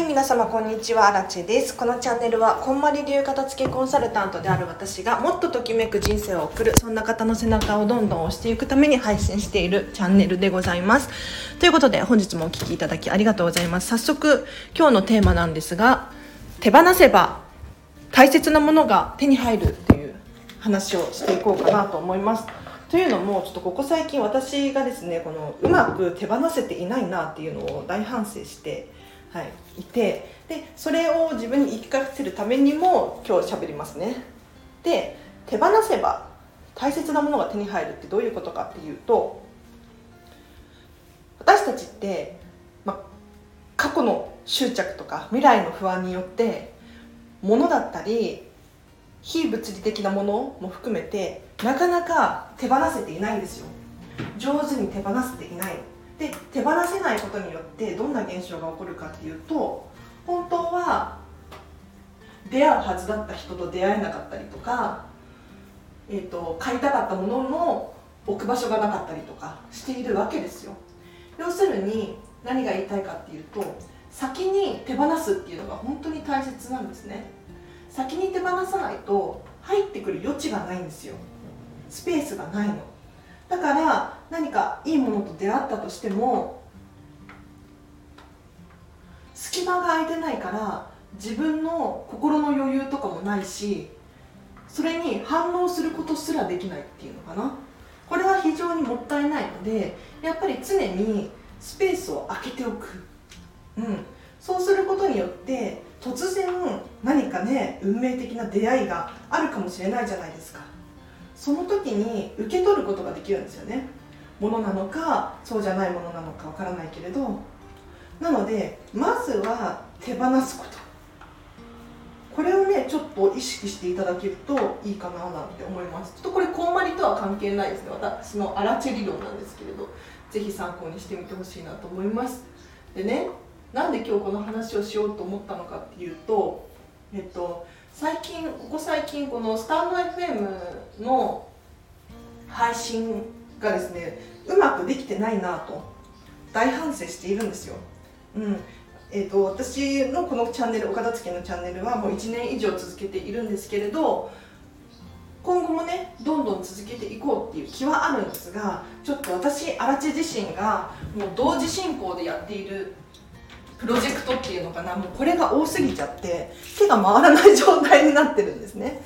はい皆様こんにちは。アラチェです。このチャンネルはこんまり流片付けコンサルタントである私がもっとときめく人生を送るそんな方の背中をどんどん押していくために配信しているチャンネルでございます。ということで本日もお聴きいただきありがとうございます。早速今日のテーマなんですが手放せば大切なものが手に入るっていう話をしていこうかなと思います。というのもちょっとここ最近私がですねこのうまく手放せていないなっていうのを大反省してはい、いてでそれを自分に言い聞かせるためにも今日喋りますね。で手放せば大切なものが手に入るってどういうことかっていうと私たちって、ま、過去の執着とか未来の不安によって物だったり非物理的なものも含めてなかなか手放せていないんですよ。上手に手放せていない。で手放せないことによってどんな現象が起こるかっていうと本当は出会うはずだった人と出会えなかったりとか、えーと、買いたかったものの置く場所がなかったりとかしているわけですよ。要するに何が言いたいかっていうと先に手放すっていうのが本当に大切なんですね。先に手放さないと入ってくる余地がないんですよ。スペースがないの。だから何かいいものと出会ったとしても隙間が空いてないから自分の心の余裕とかもないしそれに反応することすらできないっていうのかな。これは非常にもったいないのでやっぱり常にスペースを空けておく、うん、そうすることによって突然何かね運命的な出会いがあるかもしれないじゃないですか。その時に受け取ることができるんですよね。ものなのかそうじゃないものなのかわからないけれど。なのでまずは手放すこと。これをねちょっと意識していただけるといいかななんて思います。ちょっとこれこんまりとは関係ないですね。私のアラチェ理論なんですけれど。ぜひ参考にしてみてほしいなと思います。でねなんで今日この話をしようと思ったのかっていうとえっと最近ここ最近このスタンド FM の配信がですねうまくできてないなと大反省しているんですよ。うんえーと、私のこのチャンネル岡田付のチャンネルはもう1年以上続けているんですけれど今後もねどんどん続けていこうっていう気はあるんですがちょっと私荒地自身がもう同時進行でやっているプロジェいうのかな。もうこれが多すぎちゃって手が回らない状態になってるんですね。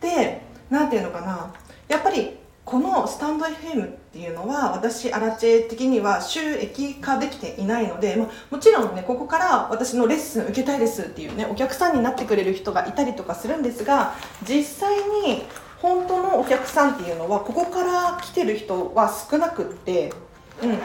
で何ていうのかな。やっぱりこのスタンド FM っていうのは私アラチェ的には収益化できていないので、ま、もちろんねここから私のレッスン受けたいですっていうねお客さんになってくれる人がいたりとかするんですが実際に本当のお客さんっていうのはここから来てる人は少なくってうん。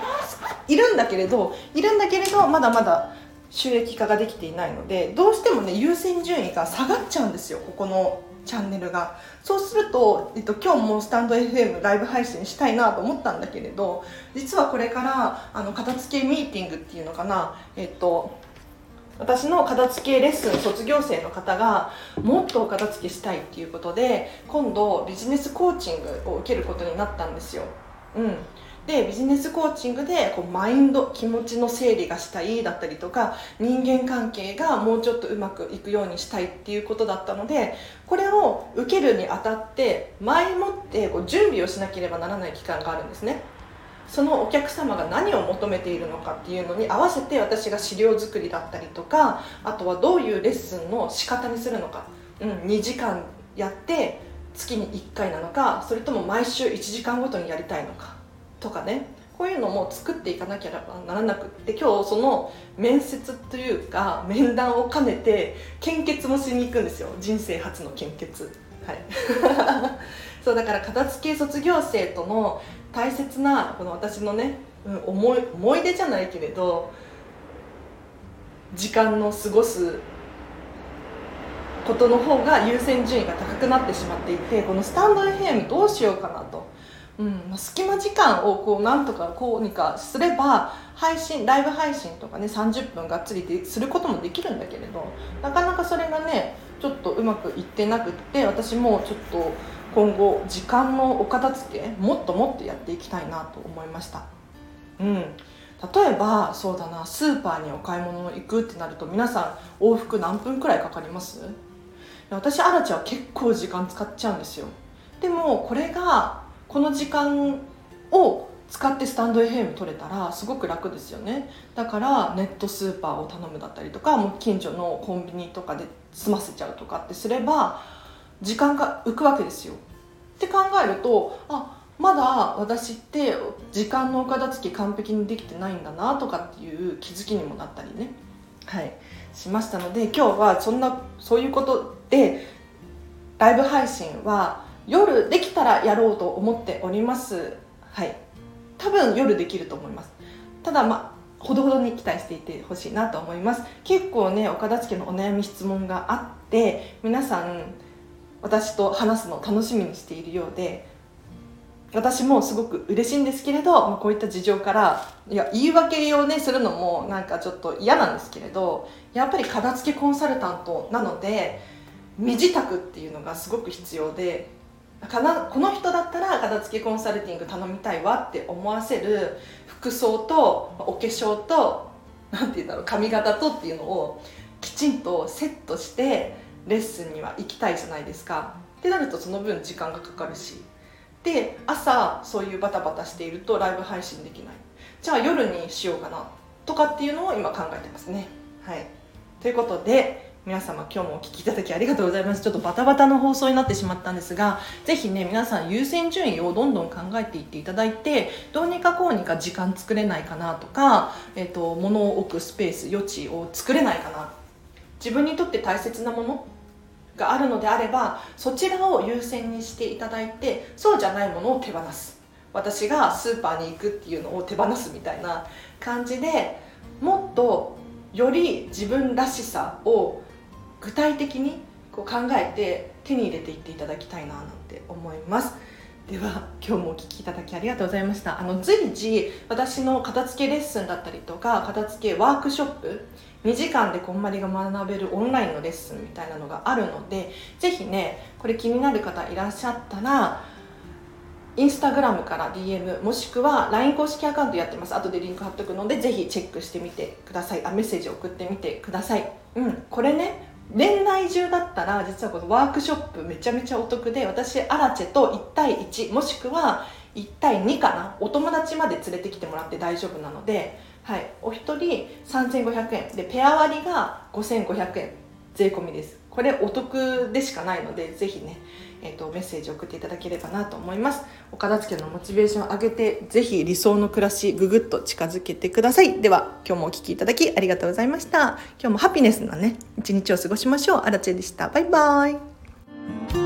いるんだけれどいるんだけれどまだまだ収益化ができていないのでどうしてもね優先順位が下がっちゃうんですよここのチャンネルがそうすると、えっと、今日もスタンド FM ライブ配信したいなと思ったんだけれど実はこれからあの片付けミーティングっていうのかなえっと私の片付けレッスン卒業生の方がもっとお片付けしたいっていうことで今度ビジネスコーチングを受けることになったんですよ。うん、でビジネスコーチングでこうマインド気持ちの整理がしたいだったりとか人間関係がもうちょっとうまくいくようにしたいっていうことだったのでこれを受けるにあたって前もってこう準備をしなければならない期間があるんですね。そのお客様が何を求めているのかっていうのに合わせて私が資料作りだったりとかあとはどういうレッスンの仕方にするのか、うん、2時間やって月に1回なのかそれとも毎週1時間ごとにやりたいのか。とかねこういうのも作っていかなきゃならなくって今日その面接というか面談を兼ねて献血もしに行くんですよ。人生初の献血。はい。そうだから片付け卒業生との大切なこの私のね、うん、思い思い出じゃないけれど時間の過ごすことの方が優先順位が高くなってしまっていてこのスタンド FM どうしようかなと。うん、隙間時間をこうなんとかこうにかすれば配信ライブ配信とかね30分がっつりですることもできるんだけれどなかなかそれがねちょっとうまくいってなくって私もちょっと今後時間のお片付けもっともっとやっていきたいなと思いました。うん。例えばそうだなスーパーにお買い物行くってなると皆さん往復何分くらいかかります？私アラチは結構時間使っちゃうんですよ。でもこれがこの時間を使ってスタンド FM 取れたらすごく楽ですよね。だからネットスーパーを頼むだったりとかもう近所のコンビニとかで済ませちゃうとかってすれば時間が浮くわけですよ。って考えるとあまだ私って時間のお片付き完璧にできてないんだなとかっていう気づきにもなったりね。はい。しましたので今日はそんなそういうことでライブ配信は夜できたらやろうと思っております。はい。多分夜できると思います。ただまあほどほどに期待していてほしいなと思います。結構ねお片付けのお悩み質問があって皆さん私と話すのを楽しみにしているようで私もすごく嬉しいんですけれど、まあ、こういった事情からいや言い訳をねするのもなんかちょっと嫌なんですけれどやっぱり片付けコンサルタントなので身支度っていうのがすごく必要でかなこの人だったら片付けコンサルティング頼みたいわって思わせる服装とお化粧と何て言うんだろう髪型とっていうのをきちんとセットしてレッスンには行きたいじゃないですか。ってなるとその分時間がかかるしで朝そういうバタバタしているとライブ配信できない。じゃあ夜にしようかなとかっていうのを今考えてますね。はい。ということで皆様今日もお聴きいただきありがとうございます。ちょっとバタバタの放送になってしまったんですがぜひね皆さん優先順位をどんどん考えていっていただいてどうにかこうにか時間作れないかなとか、えーと、物を置くスペース余地を作れないかな。自分にとって大切なものがあるのであればそちらを優先にしていただいてそうじゃないものを手放す。私がスーパーに行くっていうのを手放すみたいな感じでもっとより自分らしさを具体的にこう考えて手に入れていっていただきたいななんて思います。では今日もお聴きいただきありがとうございました。あの随時私の片付けレッスンだったりとか片付けワークショップ2時間でこんまりが学べるオンラインのレッスンみたいなのがあるのでぜひねこれ気になる方いらっしゃったらインスタグラムから DM もしくは LINE 公式アカウントやってます。後でリンク貼っとくのでぜひチェックしてみてください。あメッセージ送ってみてください。うんこれね年内中だったら実はこのワークショップめちゃめちゃお得で私アラチェと1対1もしくは1対2かなお友達まで連れてきてもらって大丈夫なので、はい、お一人3500円。でペア割りが5500円。税込みです。これお得でしかないのでぜひねえーと、メッセージを送っていただければなと思います。お片付けのモチベーションを上げてぜひ理想の暮らしぐぐっと近づけてください。では今日もお聴きいただきありがとうございました。今日もハピネスなね一日を過ごしましょう。あらちえでした。バイバーイ。